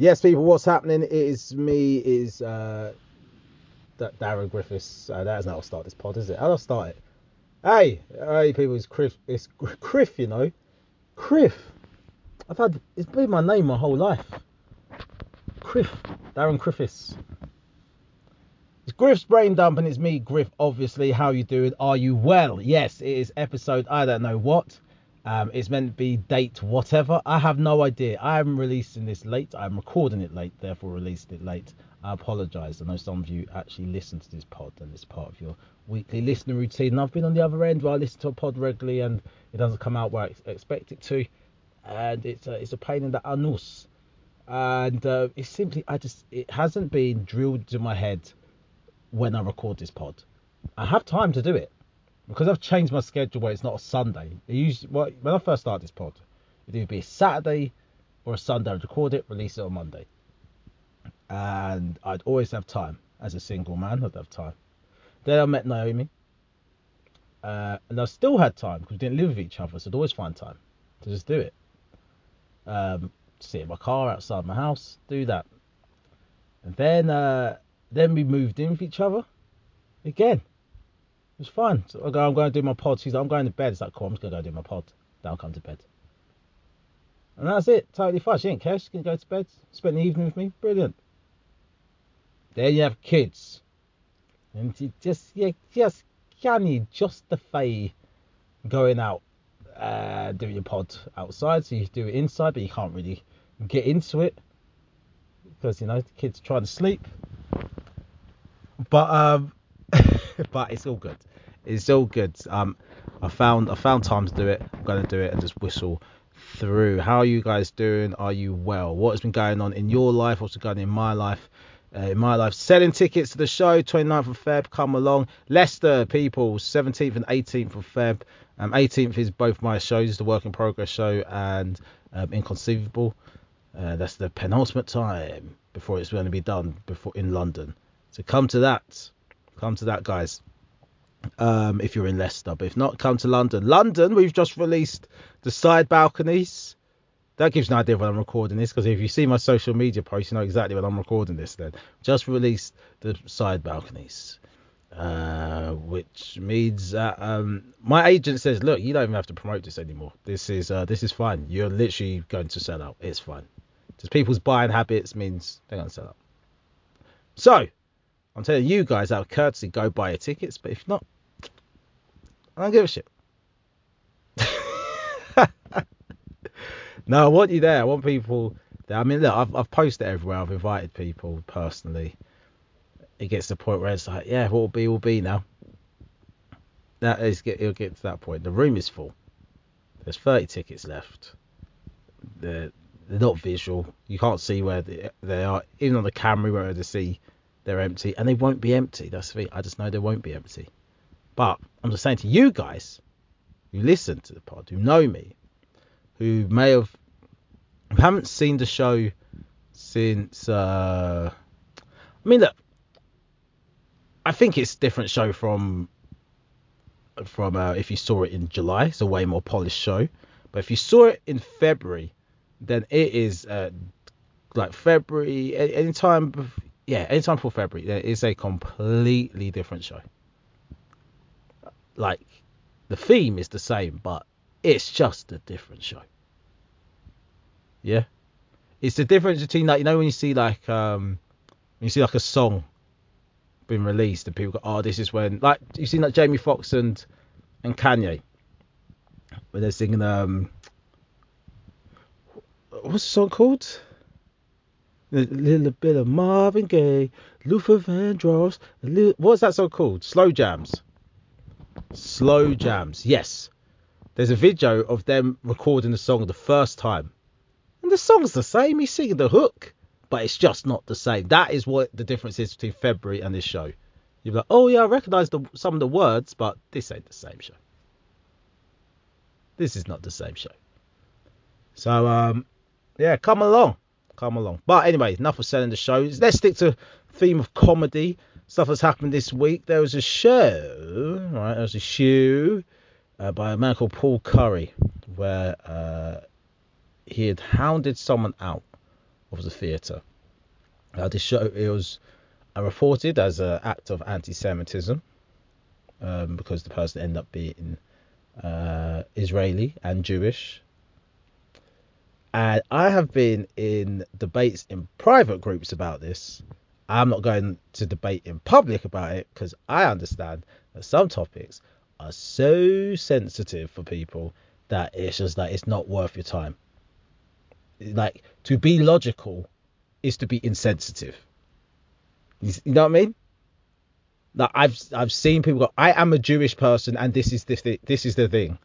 Yes, people, what's happening It is me, is uh, that Darran Griffiths. Uh, that is not how I start this pod, is it? How do I start it? Hey, hey, people, it's Criff, it's Criff, you know, Criff. I've had it's been my name my whole life. Criff, Darren Griffiths. It's Griff's brain dump, and it's me, Griff. Obviously, how you doing? Are you well? Yes, it is episode. I don't know what. Um, it's meant to be date whatever. I have no idea. I am releasing this late. I'm recording it late, therefore released it late. I apologise. I know some of you actually listen to this pod and it's part of your weekly listening routine. And I've been on the other end where I listen to a pod regularly and it doesn't come out where I expect it to, and it's a, it's a pain in the anus. And uh, it's simply I just it hasn't been drilled into my head when I record this pod. I have time to do it because I've changed my schedule where it's not a Sunday. It when I first started this pod, it'd be a Saturday or a Sunday. I'd record it, release it on Monday, and I'd always have time. As a single man, I'd have time. Then I met Naomi, uh, and I still had time because we didn't live with each other, so I'd always find time to just do it. Um, sit in my car outside my house, do that, and then uh, then we moved in with each other again it was fun. So I go, I'm going to do my pod. She's like, I'm going to bed. It's like, cool, I'm just going to go do my pod. Then I'll come to bed. And that's it. Totally fine. She didn't care. She can go to bed. Spend the evening with me. Brilliant. Then you have kids. And you just, you just, can you justify going out uh, doing your pod outside? So you do it inside, but you can't really get into it because, you know, the kids trying to sleep. But, um, but it's all good. It's all good. Um, I found I found time to do it. I'm gonna do it and just whistle through. How are you guys doing? Are you well? What has been going on in your life? What's going on in my life? Uh, in my life, selling tickets to the show, 29th of Feb, come along. Leicester, people, 17th and 18th of Feb. Um, 18th is both my shows, the Work in Progress show and um, Inconceivable. Uh, that's the penultimate time before it's going to be done before in London. So come to that. Come to that, guys. Um, if you're in Leicester, but if not, come to London. London, we've just released the side balconies. That gives you an idea of when I'm recording this, because if you see my social media posts, you know exactly when I'm recording this. Then just released the side balconies, uh, which means that um, my agent says, look, you don't even have to promote this anymore. This is uh, this is fine. You're literally going to sell out. It's fine. Just people's buying habits means they're going to sell out. So I'm telling you guys out of courtesy, go buy your tickets. But if not, I don't give a shit. no, I want you there. I want people there. I mean, look, I've, I've posted everywhere. I've invited people personally. It gets to the point where it's like, yeah, what will be, will be now. That is, it'll get to that point. The room is full. There's 30 tickets left. They're, they're not visual. You can't see where they, they are. Even on the camera, where to see they're empty, and they won't be empty. That's the thing. I just know they won't be empty. But I'm just saying to you guys who listen to the pod, who know me, who may have who haven't seen the show since. Uh, I mean, look, I think it's different show from from uh, if you saw it in July. It's a way more polished show. But if you saw it in February, then it is uh, like February. Anytime yeah, anytime before February, it's a completely different show. Like the theme is the same, but it's just a different show. Yeah, it's the difference between like you know when you see like um you see like a song being released and people go, oh, this is when like you've seen like Jamie Foxx and and Kanye when they're singing um what's the song called? A little bit of Marvin Gaye, Luther Vandross. Little, what's that song called? Slow Jamz. Slow Jamz. Yes. There's a video of them recording the song the first time. And the song's the same. He's singing the hook. But it's just not the same. That is what the difference is between February and this show. You're like, oh yeah, I recognise the, some of the words, but this ain't the same show. This is not the same show. So um, yeah, come along come along. But anyway, enough of selling the shows. Let's stick to theme of comedy. Stuff that's happened this week. There was a show, right? There was a show uh, by a man called Paul Currie where uh, he had hounded someone out of the theatre. Uh, this show it was uh, reported as an act of anti-Semitism um, because the person ended up being uh, Israeli and Jewish. And I have been in debates in private groups about this. I'm not going to debate in public about it because I understand that some topics are so sensitive for people that it's just like it's not worth your time. Like to be logical is to be insensitive. You, know what I mean? Like I've I've seen people go, I am a Jewish person, and this is this this is the thing,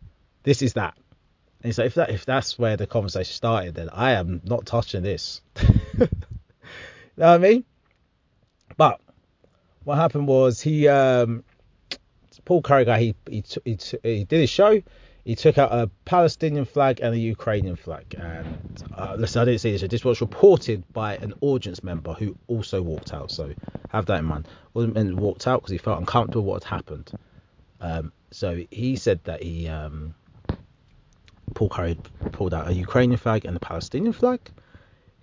this is that. And so if that if that's where the conversation started, then I am not touching this. you know what I mean? But what happened was he um Paul Currie guy he he, he he did his show he took out a Palestinian flag and a Ukrainian flag. And uh, listen, I didn't see this. This was reported by an audience member who also walked out. So have that in mind. Wasn't walked out because he felt uncomfortable what had happened. Um, so he said that he um, Paul Currie pulled out a Ukrainian flag and a Palestinian flag.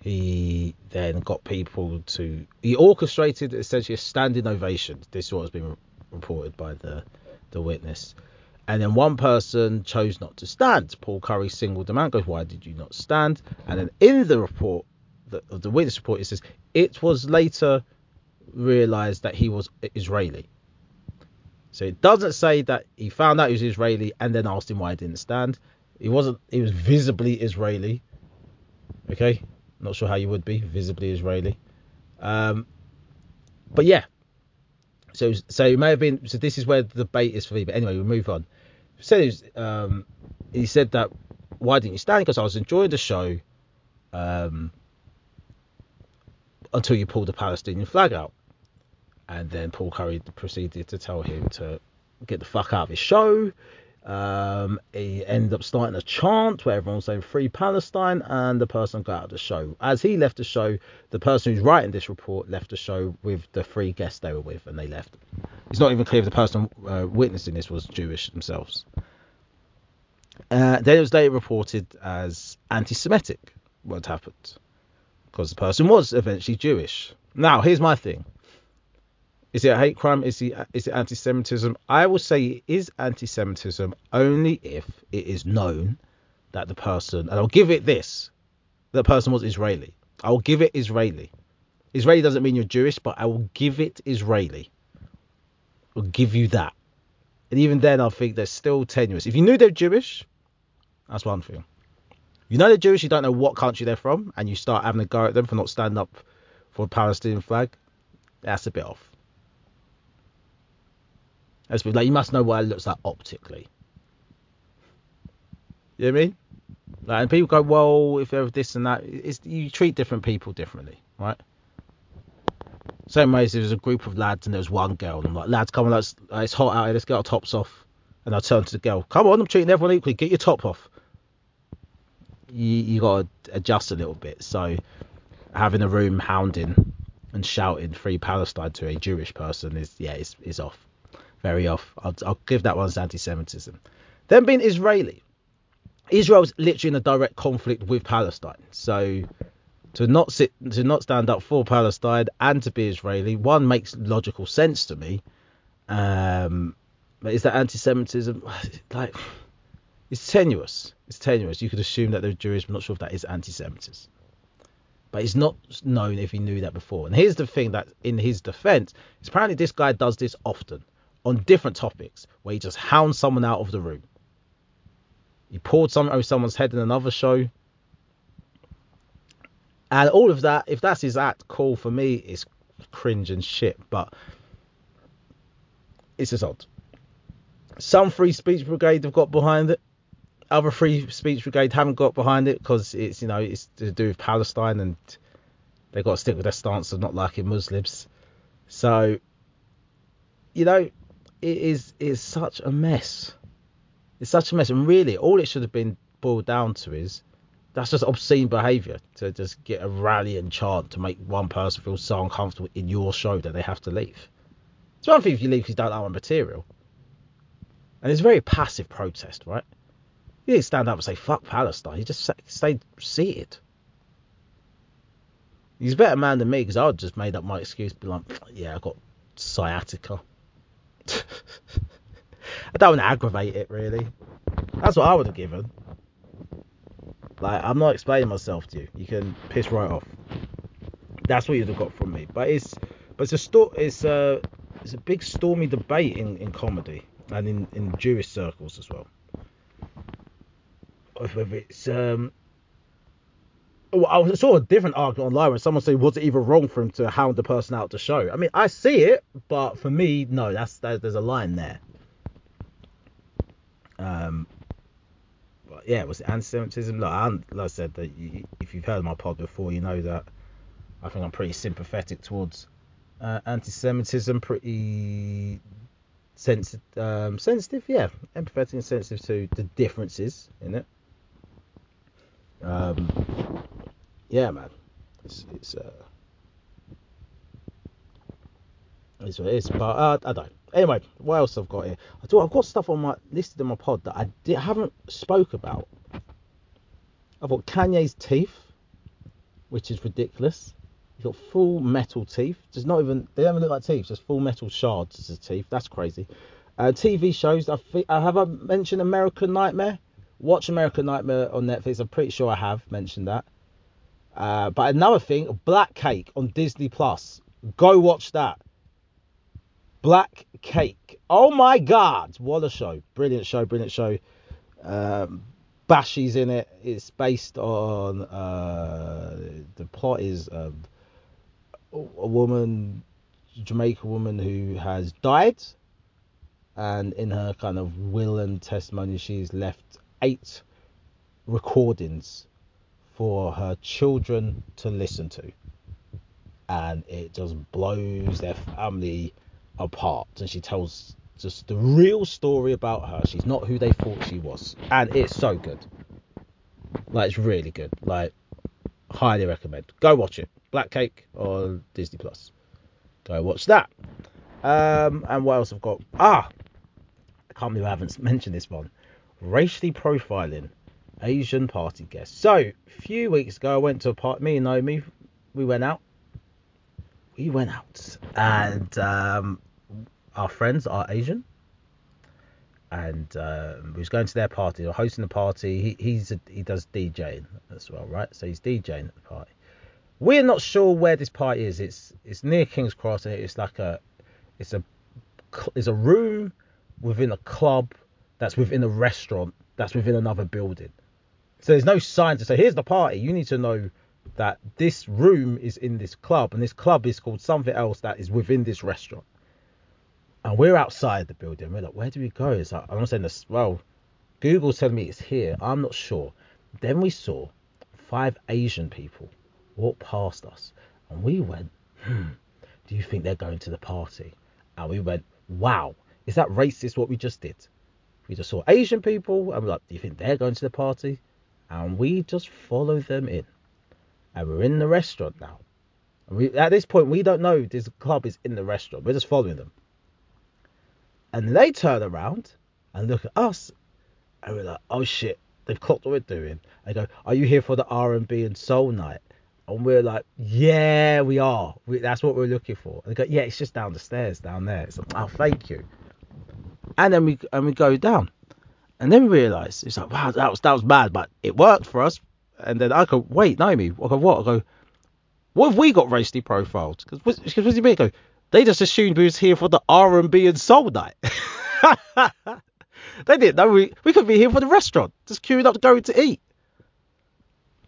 He then got people to he orchestrated essentially a standing ovation. This is what has been reported by the the witness. And then one person chose not to stand. Paul Currie singled them out, goes, Why did you not stand? And then in the report, the, the witness report, it says, It was later realized that he was Israeli. So it doesn't say that he found out he was Israeli and then asked him why he didn't stand. He wasn't, he was visibly Israeli. Okay? Not sure how you would be, visibly Israeli. Um, but yeah, so so it may have been. So this is where the debate is for me. But anyway, we move on. So um, he said that why didn't you stand? Because I was enjoying the show. Um, until you pulled the Palestinian flag out. And then Paul Currie proceeded to tell him to get the fuck out of his show. Um, he ended up starting a chant where everyone was saying free Palestine, and the person got out of the show. As he left the show, the person who's writing this report left the show with the three guests they were with, and they left. It's not even clear if the person uh, witnessing this was Jewish themselves. Uh, then it was later reported as anti-Semitic what happened because the person was eventually Jewish. Now, here's my thing. Is it a hate crime? Is it, is it anti-Semitism? I will say it is anti-Semitism only if it is known that the person, and I'll give it this, the person was Israeli. I will give it Israeli. Israeli doesn't mean you're Jewish, but I will give it Israeli. I'll give you that. And even then, I think they're still tenuous. If you knew they're Jewish, that's one thing. You know they're Jewish, you don't know what country they're from, and you start having a go at them for not standing up for a Palestinian flag, that's a bit off. That's like you must know what it looks like optically. You know what I mean? Like, and people go, well, if they're this and that, it's, you treat different people differently, right? Same way as there's a group of lads and there's one girl, and I'm like, lads, come on, let's, it's hot out here, let's get our tops off. And I turn to the girl, come on, I'm treating everyone equally, get your top off. You, you got to adjust a little bit. So having a room hounding and shouting free Palestine to a Jewish person is, yeah, is, is off very off. I'll, I'll give that one as anti-Semitism. Then being Israeli, Israel's literally in a direct conflict with Palestine. So to not sit, to not stand up for Palestine and to be Israeli, one makes logical sense to me. Um, but is that anti-Semitism? Like, it's tenuous. It's tenuous. You could assume that they're Jewish. I'm not sure if that is anti-Semitism. But it's not known if he knew that before. And here's the thing that, in his defense, apparently this guy does this often on different topics where he just hounds someone out of the room. He poured something over oh, someone's head in another show. And all of that, if that's his act, cool for me, it's cringe and shit, but it's just odd. Some free speech brigade have got behind it. Other free speech brigade haven't got behind it because it's you know it's to do with Palestine and they've got to stick with their stance of not liking Muslims. So, you know, it is is such a mess. It's such a mess, and really, all it should have been boiled down to is that's just obscene behaviour to just get a rally and chant to make one person feel so uncomfortable in your show that they have to leave. It's one thing if you leave because you don't like my material, and it's a very passive protest, right? You didn't stand up and say "fuck Palestine." You just stayed seated. He's a better man than me because I would just made up my excuse, be like, yeah, I got sciatica. I don't want to aggravate it really. That's what I would have given. Like I'm not explaining myself to you. You can piss right off. That's what you'd have got from me. But it's but it's a sto- it's a it's a big stormy debate in, in comedy and in, in Jewish circles as well. Whether it's um well, I saw a different argument online where someone said, "Was it even wrong for him to hound the person out to show?" I mean, I see it, but for me, no. That's that, there's a line there. Um, but yeah, was it anti-Semitism? Look, I, like I said, that you, if you've heard my pod before, you know that I think I'm pretty sympathetic towards uh, anti-Semitism, pretty sensitive, um, sensitive, yeah, empathetic and sensitive to the differences in it. Um, yeah, man, it's it's uh, it's what it is. But uh, I don't. Anyway, what else I've got here? I do. I've got stuff on my listed in my pod that I di- haven't spoke about. I've got Kanye's teeth, which is ridiculous. He's got full metal teeth. Just not even. They don't even look like teeth. Just full metal shards as teeth. That's crazy. Uh, TV shows. I, I have I mentioned American Nightmare. Watch American Nightmare on Netflix. I'm pretty sure I have mentioned that. Uh, but another thing, Black Cake on Disney Plus. Go watch that. Black Cake. Oh my God, what a show! Brilliant show, brilliant show. Um, Bashi's in it. It's based on uh, the plot is um, a woman, Jamaican woman who has died, and in her kind of will and testimony, she's left eight recordings for her children to listen to. And it just blows their family apart. And she tells just the real story about her. She's not who they thought she was. And it's so good. Like, it's really good. Like, highly recommend. Go watch it. Black Cake on Disney Plus. Go watch that. Um, and what else I've got? Ah, I can't believe I haven't mentioned this one. Racially profiling Asian party guests. So, a few weeks ago, I went to a party. Me and Naomi, we went out. We went out, and um, our friends are Asian, and um, we was going to their party. Or hosting the party. He he's a, he does DJing as well, right? So he's DJing at the party. We're not sure where this party is. It's it's near King's Cross, and it's like a it's a it's a room within a club that's within a restaurant that's within another building. So there's no sign to say here's the party. You need to know that this room is in this club, and this club is called something else that is within this restaurant. And we're outside the building. We're like, where do we go? It's like, I'm not saying this. Well, Google's telling me it's here. I'm not sure. Then we saw five Asian people walk past us, and we went, hmm, do you think they're going to the party? And we went, wow, is that racist what we just did? We just saw Asian people, and we're like, do you think they're going to the party? And we just follow them in. And we're in the restaurant now. And we, at this point, we don't know this club is in the restaurant. We're just following them. And they turn around and look at us, and we're like, oh shit, they've clocked what we're doing. They go, are you here for the R&B and soul night? And we're like, yeah, we are. We, that's what we're looking for. And they go, yeah, it's just down the stairs down there. It's like, oh, thank you. And then we and we go down, and then we realised it's like, wow, that was that was mad, but it worked for us. And then I go, wait, Naomi, I go, what? I go, what have we got racially profiled? Because what, do you mean? I go, they just assumed we was here for the R and B and soul night. they didn't know we we could be here for the restaurant, just queuing up to go to eat.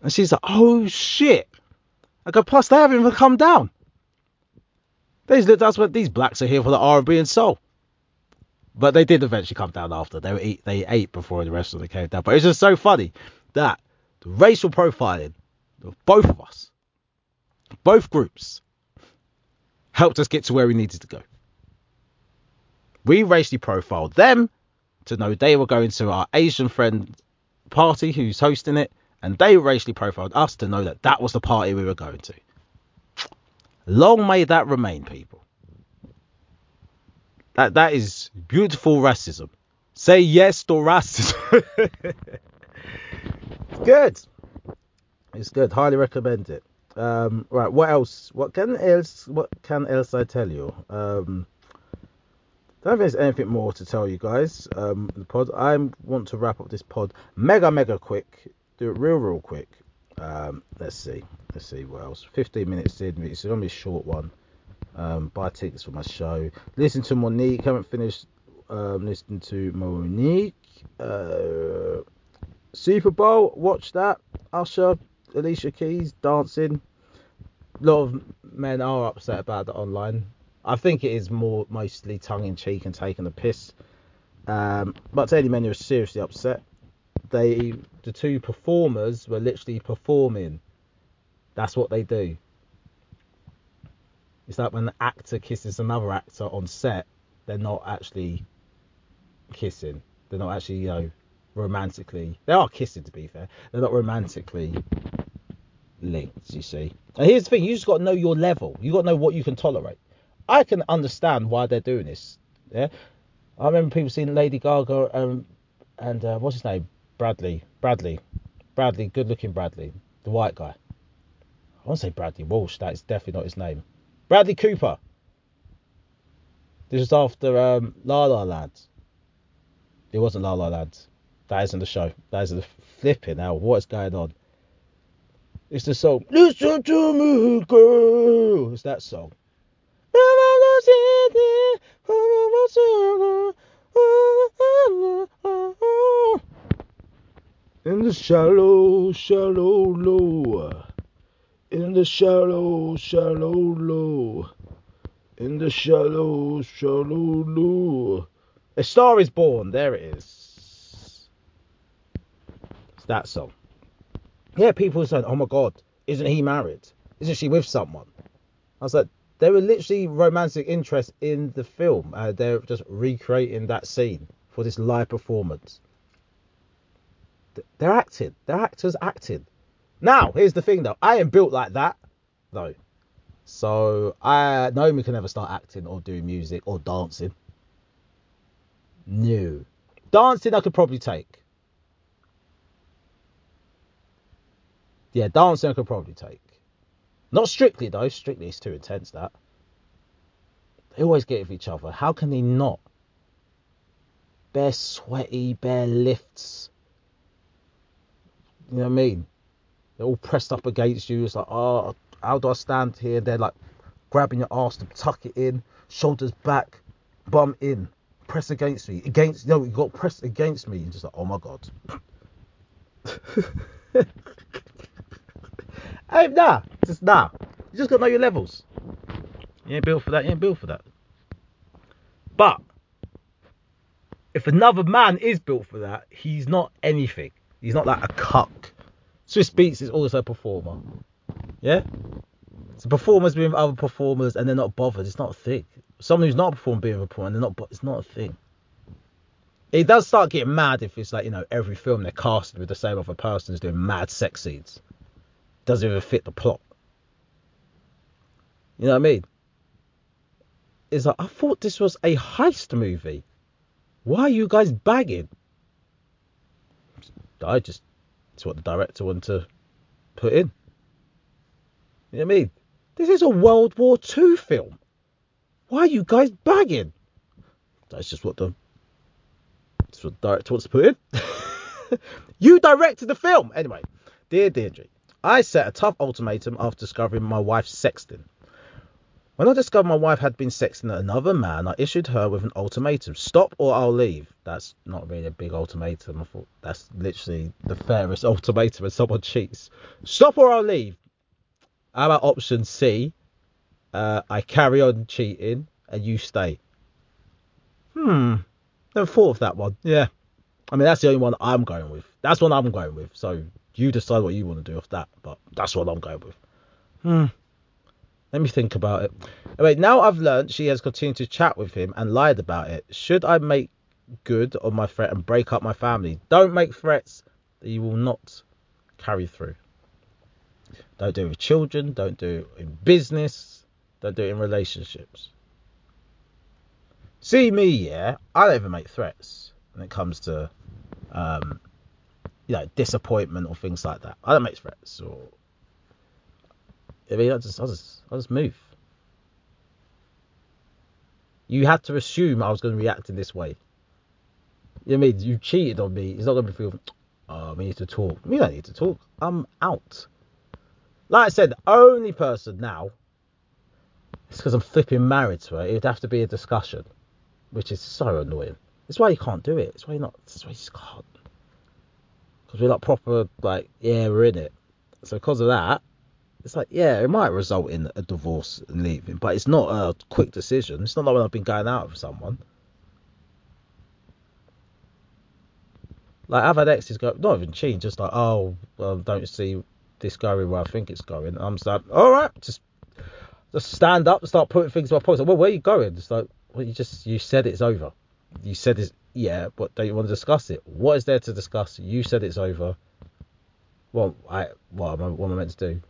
And she's like, oh shit. I go, plus they haven't even come down. These that's what these blacks are here for the R and B and soul. But they did eventually come down after. They eat, they ate before the rest of them came down. But it's just so funny that the racial profiling of both of us, both groups, helped us get to where we needed to go. We racially profiled them to know they were going to our Asian friend party who's hosting it, and they racially profiled us to know that that was the party we were going to. Long may that remain, people. That that is beautiful racism. Say yes to racism. it's good. It's good. Highly recommend it. Um, right, what else? What can else? What can else I tell you? Um, I don't think there's anything more to tell you guys. Um, the pod. I want to wrap up this pod mega mega quick. Do it real real quick. Um, let's see. Let's see what else. 15 minutes in. It's gonna be a short one. Um, buy tickets for my show. Listen to Monique. Haven't finished um, listening to Monique. Uh, Super Bowl. Watch that. Usher, Alicia Keys dancing. A lot of men are upset about that online. I think it is more mostly tongue in cheek and taking the piss. Um, but to any men who are seriously upset, they the two performers were literally performing. That's what they do. It's like when an actor kisses another actor on set, they're not actually kissing. They're not actually, you know, romantically. They are kissing, to be fair. They're not romantically linked, you see. And here's the thing you just got to know your level. You got to know what you can tolerate. I can understand why they're doing this. Yeah, I remember people seeing Lady Gaga um, and uh, what's his name, Bradley, Bradley, Bradley, good-looking Bradley, the white guy. I want to say Bradley Walsh. That is definitely not his name. Bradley Cooper. This was after um, La La Land. It wasn't La La Land. That isn't the show. That isn't the flipping hell. What is going on? It's the song. Listen to me, girl. It's that song. In the shallow, shallow, low. In the shallow, shallow, low. In the shallow, shallow, low. A Star is Born. There it is. It's that song. Yeah, people saying, oh my god, isn't he married? Isn't she with someone? I was like, they were literally romantic interest in the film. Uh, they're just recreating that scene for this live performance. They're acting. They're actors acting. Now, here's the thing though. I am built like that, though. So I Naomi can never start acting or doing music or dancing. No. Dancing I could probably take. Yeah, dancing I could probably take. Not strictly though. Strictly it's too intense that. They always get with each other. How can they not? Bare sweaty, bare lifts. You know what I mean? They're all pressed up against you. It's like, oh, how do I stand here? They're like grabbing your ass to tuck it in, shoulders back, bum in, press against me. Against, no, you got pressed against me. And just like, oh my god. hey, nah, just nah. You just got to know your levels. You ain't built for that. You ain't built for that. But if another man is built for that, he's not anything. He's not like a cuck. Swizz Beatz is also a performer. Yeah? So performers being with other performers and they're not bothered. It's not a thing. Someone who's not a performer being a performer and they're not. It's not a thing. It does start getting mad if it's like you know every film they're casted with the same other person is doing mad sex scenes. Doesn't even fit the plot. You know what I mean? It's like I thought this was a heist movie. Why are you guys bagging? I just it's what the director wanted to put in. You know what I mean? This is a World War II film. Why are you guys bagging? That's just what the that's what the director wants to put in. you directed the film. Anyway, dear Deirdre, I set a tough ultimatum after discovering my wife's sexting. When I discovered my wife had been sexting another man, I issued her with an ultimatum stop or I'll leave. That's not really a big ultimatum. I thought that's literally the fairest ultimatum when someone cheats. Stop or I'll leave. How about option C? Uh, I carry on cheating and you stay. Hmm. Never thought of that one. Yeah. I mean, that's the only one I'm going with. That's one I'm going with. So you decide what you want to do with that. But that's what I'm going with. Hmm. Let me think about it. Anyway, now I've learned she has continued to chat with him and lied about it. Should I make good on my threat and break up my family? Don't make threats that you will not carry through. Don't do it with children. Don't do it in business. Don't do it in relationships. See me, yeah. I don't even make threats when it comes to, um, you know, disappointment or things like that. I don't make threats or I mean, I just, I just, I just move. You had to assume I was going to react in this way. You know I mean? You cheated on me. It's not going to feel, oh, we need to talk. We don't need to talk. I'm out. Like I said, the only person now, it's because I'm flipping married to her. It would have to be a discussion, which is so annoying. It's why you can't do it. It's why you're not. It's why you just can't. Because we're like proper, like, yeah, we're in it. So because of that, it's like, yeah, it might result in a divorce and leaving, but it's not a quick decision. It's not like when I've been going out with someone. Like I've had exes go, not even cheating, just like, oh, well, don't see this going where I think it's going. I'm just like, all right, just just stand up and start putting things in my pocket. Well, where are you going? It's like, well, you just you said it's over. You said it's yeah, but don't you want to discuss it? What is there to discuss? You said it's over. Well, I what am I, what am I meant to do?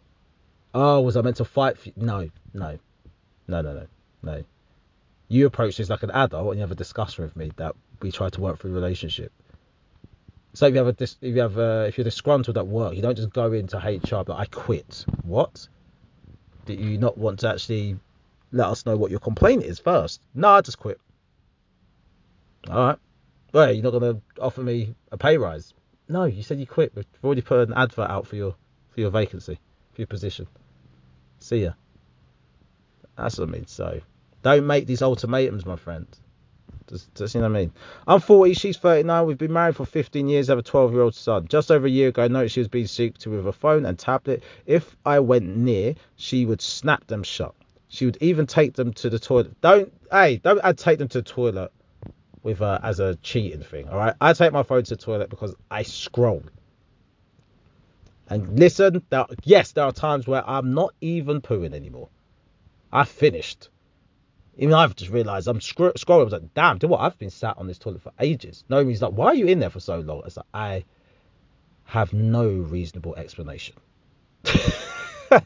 Oh, was I meant to fight? For you? No, no, no, no, no, no. You approach this like an adult and you have a discussion with me that we try to work through relationship. So if you have a dis- if you have a, if you're disgruntled at work, you don't just go into HR but I quit. What? Do you not want to actually let us know what your complaint is first? No, I just quit. All right. Well, you're not to offer me a pay rise. No, you said you quit. We've already put an advert out for your for your vacancy, for your position. See ya. That's what I mean. So don't make these ultimatums, my friend. Does, does you know what I mean? I'm 40, she's 39. We've been married for 15 years, have a 12 year old son. Just over a year ago, I noticed she was being secretive with a phone and tablet. If I went near, she would snap them shut. She would even take them to the toilet. Don't, hey, don't I'd take them to the toilet with her as a cheating thing, all right? I take my phone to the toilet because I scroll. And listen, there, yes, there are times where I'm not even pooing anymore. I finished. Even I've just realised I'm scro- scrolling. I was like, damn, do what? I've been sat on this toilet for ages. No, he's like, why are you in there for so long? It's like, I have no reasonable explanation. you know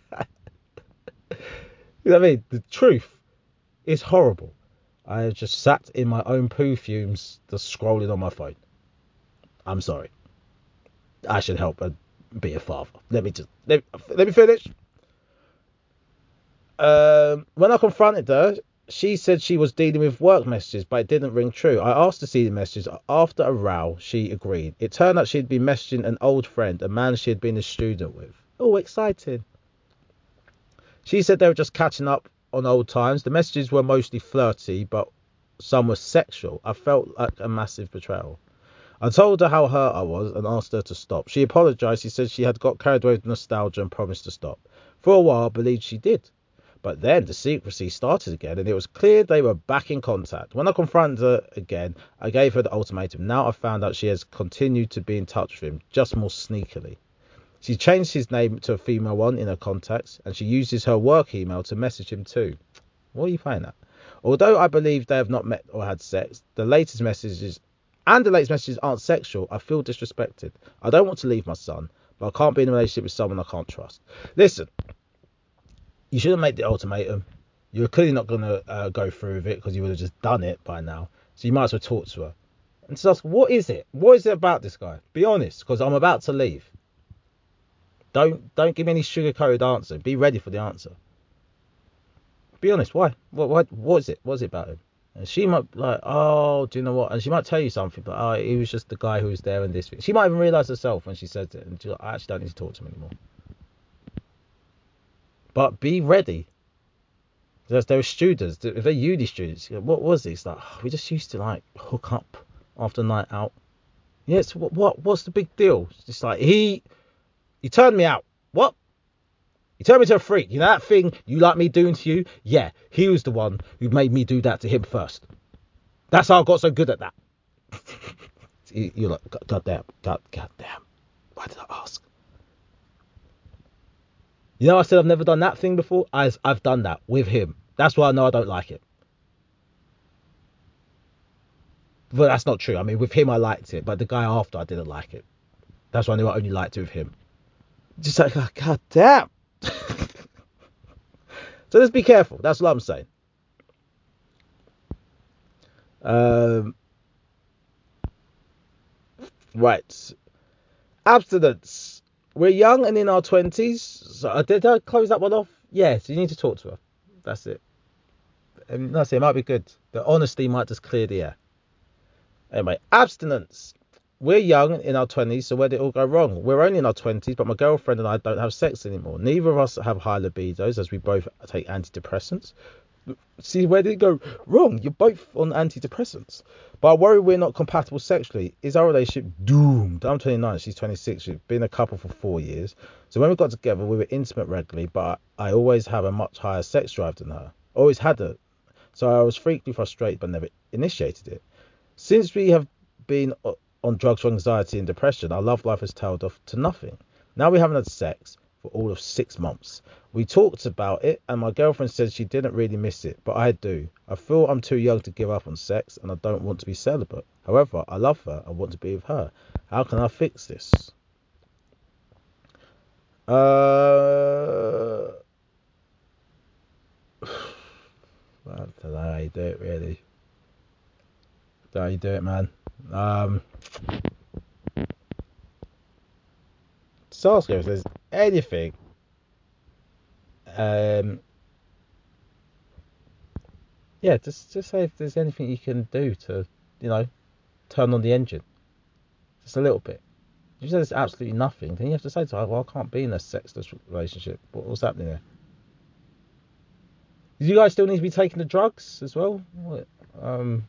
what I mean? The truth is horrible. I just sat in my own poo fumes, just scrolling on my phone. I'm sorry. I should help be a father. Let me just let, let me finish. Um, when I confronted her, she said she was dealing with work messages, but it didn't ring true. I asked to see the messages. After a row, she agreed. It turned out she'd been messaging an old friend, a man she had been a student with. Oh, exciting. She said they were just catching up on old times. The messages were mostly flirty, but some were sexual. I felt like a massive betrayal. I told her how hurt I was and asked her to stop. She apologized. She said she had got carried away with nostalgia and promised to stop. For a while, I believed she did. But then the secrecy started again, and it was clear they were back in contact. When I confronted her again, I gave her the ultimatum. Now I found out she has continued to be in touch with him, just more sneakily. She changed his name to a female one in her contacts, and she uses her work email to message him too. What are you playing at? Although I believe they have not met or had sex, the latest messages and the latest messages aren't sexual. I feel disrespected. I don't want to leave my son, but I can't be in a relationship with someone I can't trust. Listen, you should have made the ultimatum. You're clearly not going to uh, go through with it because you would have just done it by now. So you might as well talk to her and just ask, what is it? What is it about this guy? Be honest, because I'm about to leave. Don't don't give me any sugar coated answer. Be ready for the answer. Be honest. Why? What what what is it? What is it about him? And she might like, oh, do you know what? And she might tell you something, but oh, he was just the guy who was there in this. She might even realize herself when she says it, and she's like, I actually don't need to talk to him anymore. But be ready. There were students, if they're uni students, what was this? Like, oh, we just used to like hook up after night out. Yes, what, what what's the big deal? It's just like he he turned me out. What? He turned me to a freak. You know that thing you like me doing to you? Yeah, he was the one who made me do that to him first. That's how I got so good at that. You're like, God, damn, God, God damn. Why did I ask? You know, I said I've never done that thing before. I've, I've done that with him. That's why I know I don't like it. But that's not true. I mean, with him, I liked it, but the guy after, I didn't like it. That's why I knew I only liked it with him. Just like, oh, god damn. so let's be careful. That's what I'm saying. Um, right. Abstinence. We're young and in our 20s. So, uh, did I close that one off? Yes, you need to talk to her. That's it. And that's it. It might be good. The honesty might just clear the air. Anyway, abstinence. We're young in our 20s, so where did it all go wrong? We're only in our 20s, but my girlfriend and I don't have sex anymore. Neither of us have high libidos as we both take antidepressants. See, where did it go wrong? You're both on antidepressants. But I worry we're not compatible sexually. Is our relationship doomed? I'm 29, she's 26. We've been a couple for four years. So when we got together, we were intimate regularly, but I always have a much higher sex drive than her. Always had it. So I was frequently frustrated, but never initiated it. Since we have been uh, on drugs for anxiety and depression, our love life has tailed off to nothing. Now we haven't had sex for all of six months. We talked about it, and my girlfriend said she didn't really miss it, but I do. I feel I'm too young to give up on sex, and I don't want to be celibate. However, I love her. I want to be with her. How can I fix this? Uh, I don't know how you do it, really how you do it, man. Um, if there's anything. Um, yeah, just just say if there's anything you can do to, you know, turn on the engine, just a little bit. If you say there's absolutely nothing, then you have to say to her, well, I can't be in a sexless relationship. What, what's happening there? Do you guys still need to be taking the drugs as well? Um,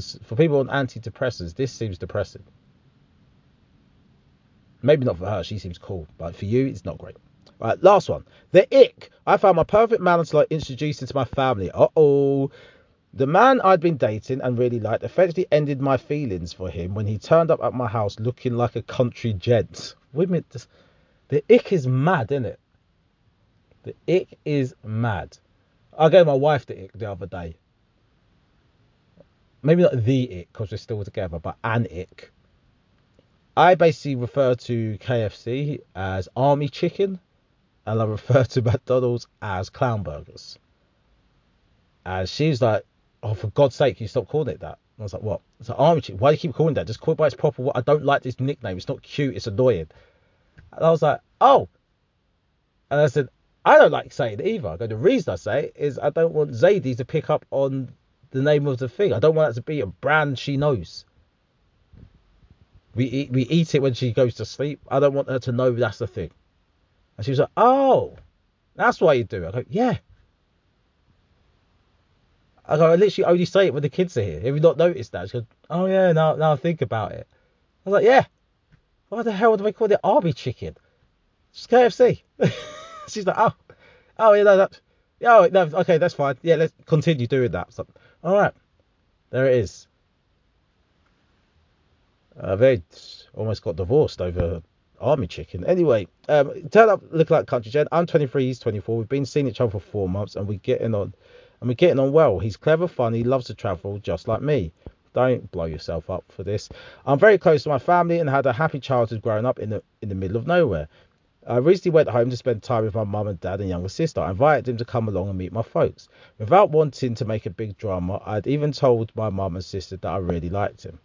for people on antidepressants, this seems depressing. Maybe not for her, she seems cool, but for you, it's not great. Right, last one. The ick. I found my perfect man until I introduced him to my family. Uh oh. The man I'd been dating and really liked effectively ended my feelings for him when he turned up at my house looking like a country gent. Women, the ick is mad, isn't it? The ick is mad. I gave my wife the ick the other day maybe not the ick because we're still together, but an ick. I basically refer to KFC as army chicken, and I refer to McDonald's as clown burgers. And she's like, "Oh, for God's sake, you stop calling it that." And I was like, "What?" It's like army chicken. Why do you keep calling that? Just call it by its proper. What? I don't like this nickname. It's not cute. It's annoying. And I was like, "Oh." And I said, I don't like saying it either. The reason I say it is I don't want Zadie to pick up on the name of the thing. I don't want that to be a brand she knows. We eat, we eat it when she goes to sleep. I don't want her to know that's the thing. And she was like, oh, that's why you do it. I go, yeah. I go, I literally only say it when the kids are here. Have you not noticed that? She goes, oh yeah, now, now I think about it. I was like, yeah. Why the hell do they call it Arby chicken? It's KFC. She's like, oh, oh yeah, no, that, oh no, okay, that's fine. Yeah, let's continue doing that. So, all right, there it is. Uh, they almost got divorced over army chicken. Anyway, um, turn up look like country gent. I'm 23, he's 24. We've been seeing each other for four months, and we're getting on, and we're getting on well. He's clever, funny, loves to travel, just like me. Don't blow yourself up for this. I'm very close to my family and had a happy childhood growing up in the in the middle of nowhere. I recently went home to spend time with my mum and dad and younger sister. I invited him to come along and meet my folks. Without wanting to make a big drama, I'd even told my mum and sister that I really liked him.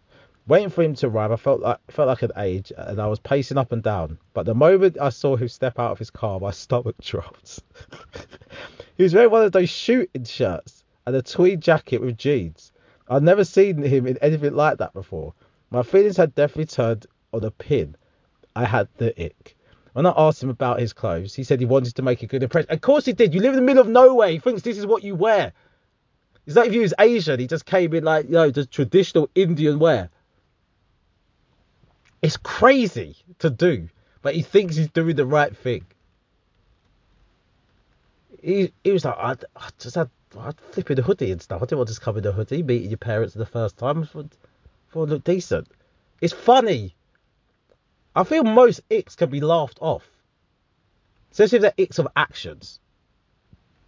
Waiting for him to arrive, I felt like felt like an age, and I was pacing up and down. But the moment I saw him step out of his car, my stomach dropped. he was wearing one of those shooting shirts and a tweed jacket with jeans. I'd never seen him in anything like that before. My feelings had definitely turned on a pin. I had the ick. When I asked him about his clothes, he said he wanted to make a good impression. Of course he did. You live in the middle of nowhere. He thinks this is what you wear. It's like if he was Asian, he just came in like, you know, just traditional Indian wear. It's crazy to do, but he thinks he's doing the right thing. He, he was like, I, I just had, I'd flip in a hoodie and stuff. I didn't want to just come in a hoodie, meeting your parents for the first time. For, for look decent. It's funny. I feel most icks can be laughed off. Especially if they're icks of actions.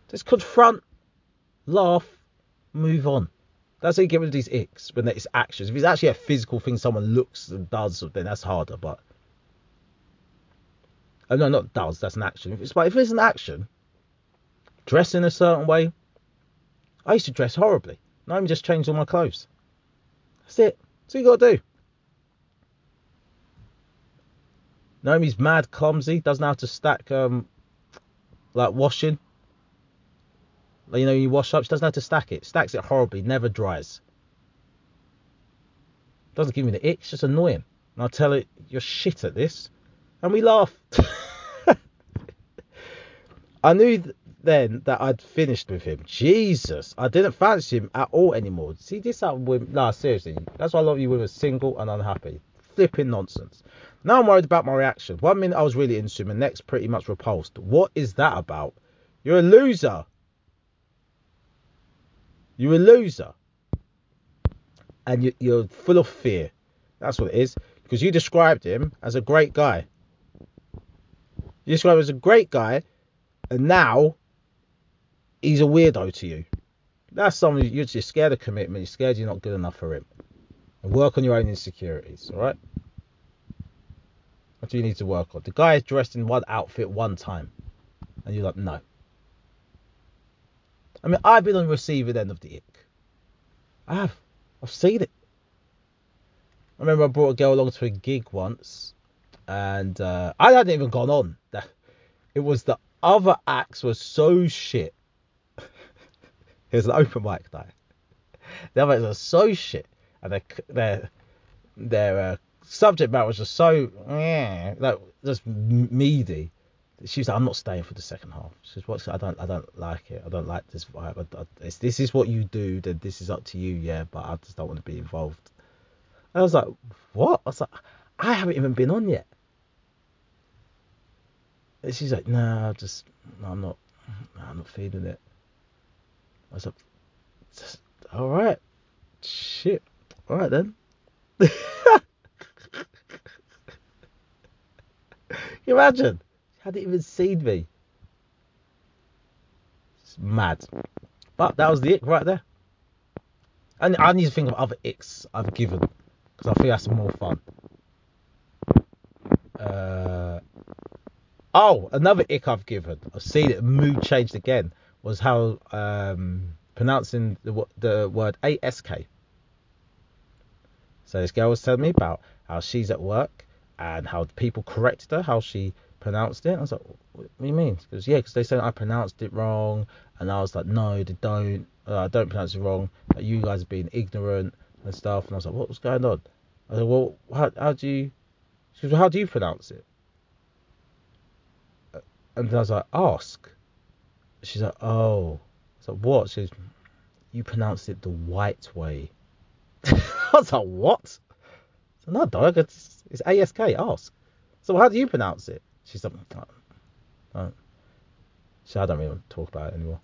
Just confront, laugh, move on. That's how you get rid of these icks when it's actions. If it's actually a physical thing someone looks and does, then that's harder. But oh, no, not does. That's an action. If it's if it's an action, dress in a certain way. I used to dress horribly. Now I'm just changed all my clothes. That's it. That's what you got to do. Naomi's mad clumsy, doesn't know how to stack um like washing. Like, you know, you wash up, she doesn't know how to stack it. Stacks it horribly, never dries. Doesn't give me the itch, it's just annoying. And I tell it, you're shit at this. And we laugh. I knew th- then that I'd finished with him. Jesus, I didn't fancy him at all anymore. See, this out with nah, seriously. That's why a lot of you women are single and unhappy. Flipping nonsense. Now I'm worried about my reaction. One minute I was really into him, and next pretty much repulsed. What is that about? You're a loser. You're a loser. And you, you're full of fear. That's what it is. Because you described him as a great guy. You described him as a great guy, and now he's a weirdo to you. That's something you're just scared of commitment. You're scared you're not good enough for him. And work on your own insecurities, all right? What do you need to work on? The guy is dressed in one outfit one time, and you're like, no. I mean, I've been on the receiving end of the ick. I have. I've seen it. I remember I brought a girl along to a gig once, and uh, I hadn't even gone on. It was the other acts were so shit. Here's an open mic night. The other acts were so shit, and their their uh, subject matter was just so yeah, like just meaty. She was like, I'm not staying for the second half. She says, "What's? I don't, I don't like it. I don't like this vibe. I, I, this is what you do. Then this is up to you, yeah. But I just don't want to be involved." And I was like, "What?" I was like, "I haven't even been on yet." And she's like, "No, I just, no, I'm not, no, I'm not feeling it." I was like, "All right, shit, all right then." you imagine? She hadn't even seen me. It's mad. But that was the ick right there. And I need to think of other icks I've given because I think that's more fun. Uh, oh, another ick I've given. I've seen it. Mood changed again. Was how um, pronouncing the the word ASK. So this girl was telling me about how she's at work and how people corrected her, how she pronounced it. I was like, what do you mean? Because yeah, because they said I pronounced it wrong, and I was like, no, they don't. Uh, I don't pronounce it wrong. Like, you guys are being ignorant and stuff. And I was like, what was going on? I said, well, how, how do you? She was, how do you pronounce it? And I was like, ask. She's like, oh. I like, what? She says, you pronounce it the white way. I was like, what? I said, no, dog, it's, it's ASK, ask. So how do you pronounce it? She's like, oh, oh. So I don't really want to talk about it anymore.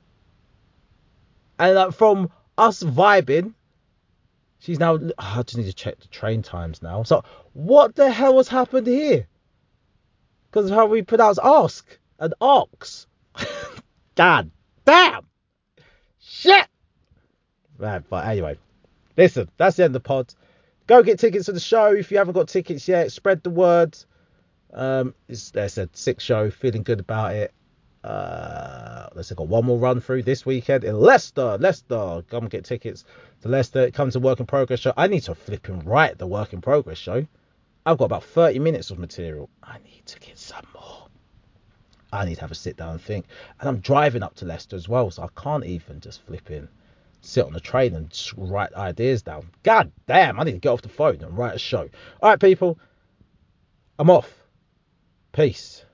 And like, from us vibing, she's now, oh, I just need to check the train times now. So what the hell has happened here? Because of how we pronounce ask and ox. God damn. Shit. Right, but anyway, listen, that's the end of the pod. Go get tickets to the show if you haven't got tickets yet. Spread the word. Um, it's, I said, six show, feeling good about it. Uh, let's got one more run through this weekend in Leicester. Leicester, come and get tickets to Leicester. Comes to work in progress show. I need to flip and write the work in progress show. I've got about 30 minutes of material. I need to get some more. I need to have a sit down and think. And I'm driving up to Leicester as well, so I can't even just flip in, sit on the train and write ideas down. God damn, I need to get off the phone and write a show. All right, people, I'm off. Peace.